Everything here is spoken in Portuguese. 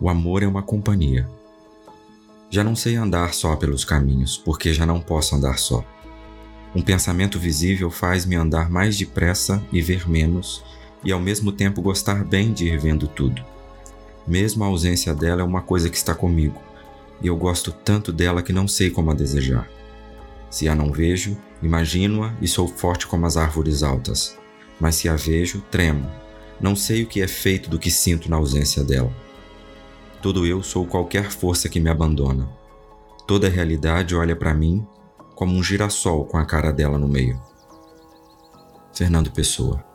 O amor é uma companhia. Já não sei andar só pelos caminhos, porque já não posso andar só. Um pensamento visível faz-me andar mais depressa e ver menos, e ao mesmo tempo gostar bem de ir vendo tudo. Mesmo a ausência dela é uma coisa que está comigo, e eu gosto tanto dela que não sei como a desejar. Se a não vejo, imagino-a e sou forte como as árvores altas. Mas se a vejo, tremo. Não sei o que é feito do que sinto na ausência dela. Todo eu sou qualquer força que me abandona. Toda a realidade olha para mim como um girassol com a cara dela no meio. Fernando Pessoa